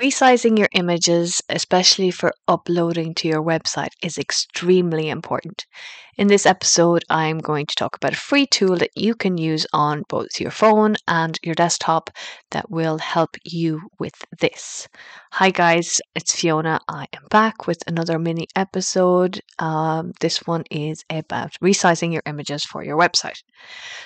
Resizing your images, especially for uploading to your website, is extremely important. In this episode, I'm going to talk about a free tool that you can use on both your phone and your desktop that will help you with this. Hi, guys, it's Fiona. I am back with another mini episode. Um, this one is about resizing your images for your website.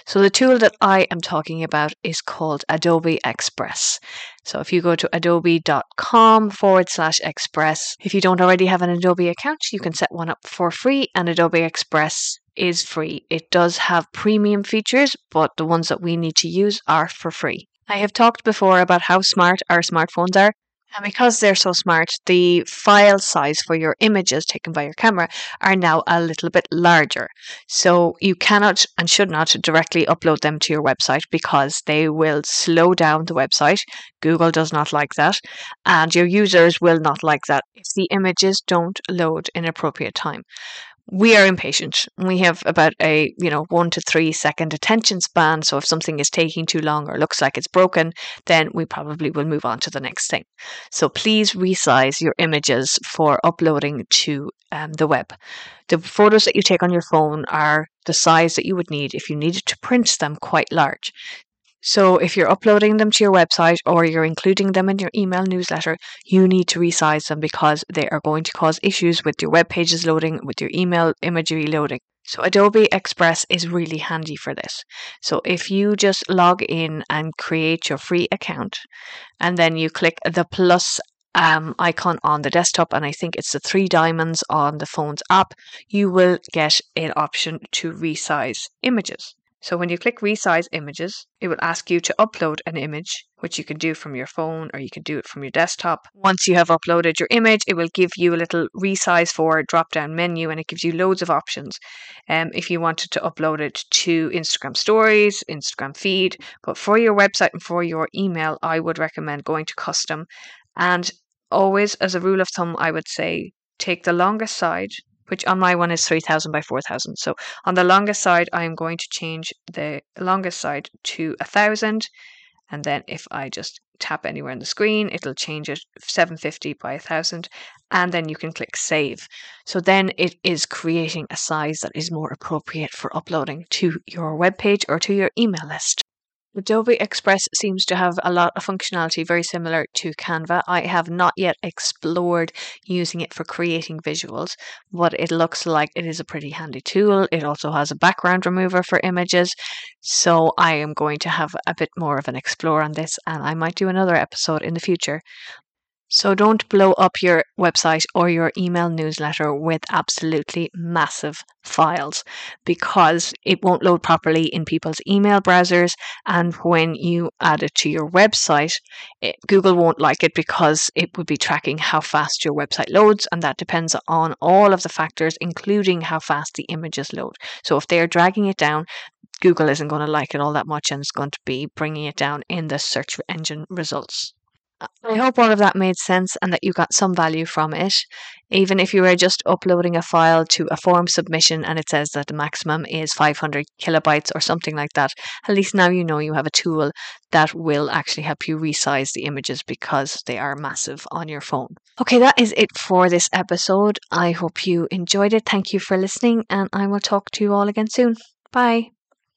So, the tool that I am talking about is called Adobe Express. So if you go to adobe.com forward slash express, if you don't already have an Adobe account, you can set one up for free and Adobe Express is free. It does have premium features, but the ones that we need to use are for free. I have talked before about how smart our smartphones are. And because they're so smart, the file size for your images taken by your camera are now a little bit larger. So you cannot and should not directly upload them to your website because they will slow down the website. Google does not like that. And your users will not like that if the images don't load in appropriate time we are impatient. We have about a you know one to three second attention span. So if something is taking too long or looks like it's broken, then we probably will move on to the next thing. So please resize your images for uploading to um, the web. The photos that you take on your phone are the size that you would need if you needed to print them quite large. So if you're uploading them to your website or you're including them in your email newsletter, you need to resize them because they are going to cause issues with your web pages loading, with your email imagery loading. So Adobe Express is really handy for this. So if you just log in and create your free account and then you click the plus um, icon on the desktop, and I think it's the three diamonds on the phone's app, you will get an option to resize images. So when you click resize images, it will ask you to upload an image, which you can do from your phone or you can do it from your desktop. Once you have uploaded your image, it will give you a little resize for drop down menu and it gives you loads of options. Um, if you wanted to upload it to Instagram stories, Instagram feed, but for your website and for your email, I would recommend going to custom and always as a rule of thumb, I would say take the longest side which on my one is 3000 by 4000. So on the longest side, I am going to change the longest side to a 1000. And then if I just tap anywhere on the screen, it'll change it 750 by 1000. And then you can click save. So then it is creating a size that is more appropriate for uploading to your web page or to your email list. Adobe Express seems to have a lot of functionality very similar to Canva. I have not yet explored using it for creating visuals, but it looks like it is a pretty handy tool. It also has a background remover for images. So I am going to have a bit more of an explore on this and I might do another episode in the future. So don't blow up your website or your email newsletter with absolutely massive files because it won't load properly in people's email browsers. And when you add it to your website, it, Google won't like it because it would be tracking how fast your website loads. And that depends on all of the factors, including how fast the images load. So if they're dragging it down, Google isn't going to like it all that much and it's going to be bringing it down in the search engine results. I hope all of that made sense and that you got some value from it. Even if you were just uploading a file to a form submission and it says that the maximum is 500 kilobytes or something like that, at least now you know you have a tool that will actually help you resize the images because they are massive on your phone. Okay, that is it for this episode. I hope you enjoyed it. Thank you for listening, and I will talk to you all again soon. Bye.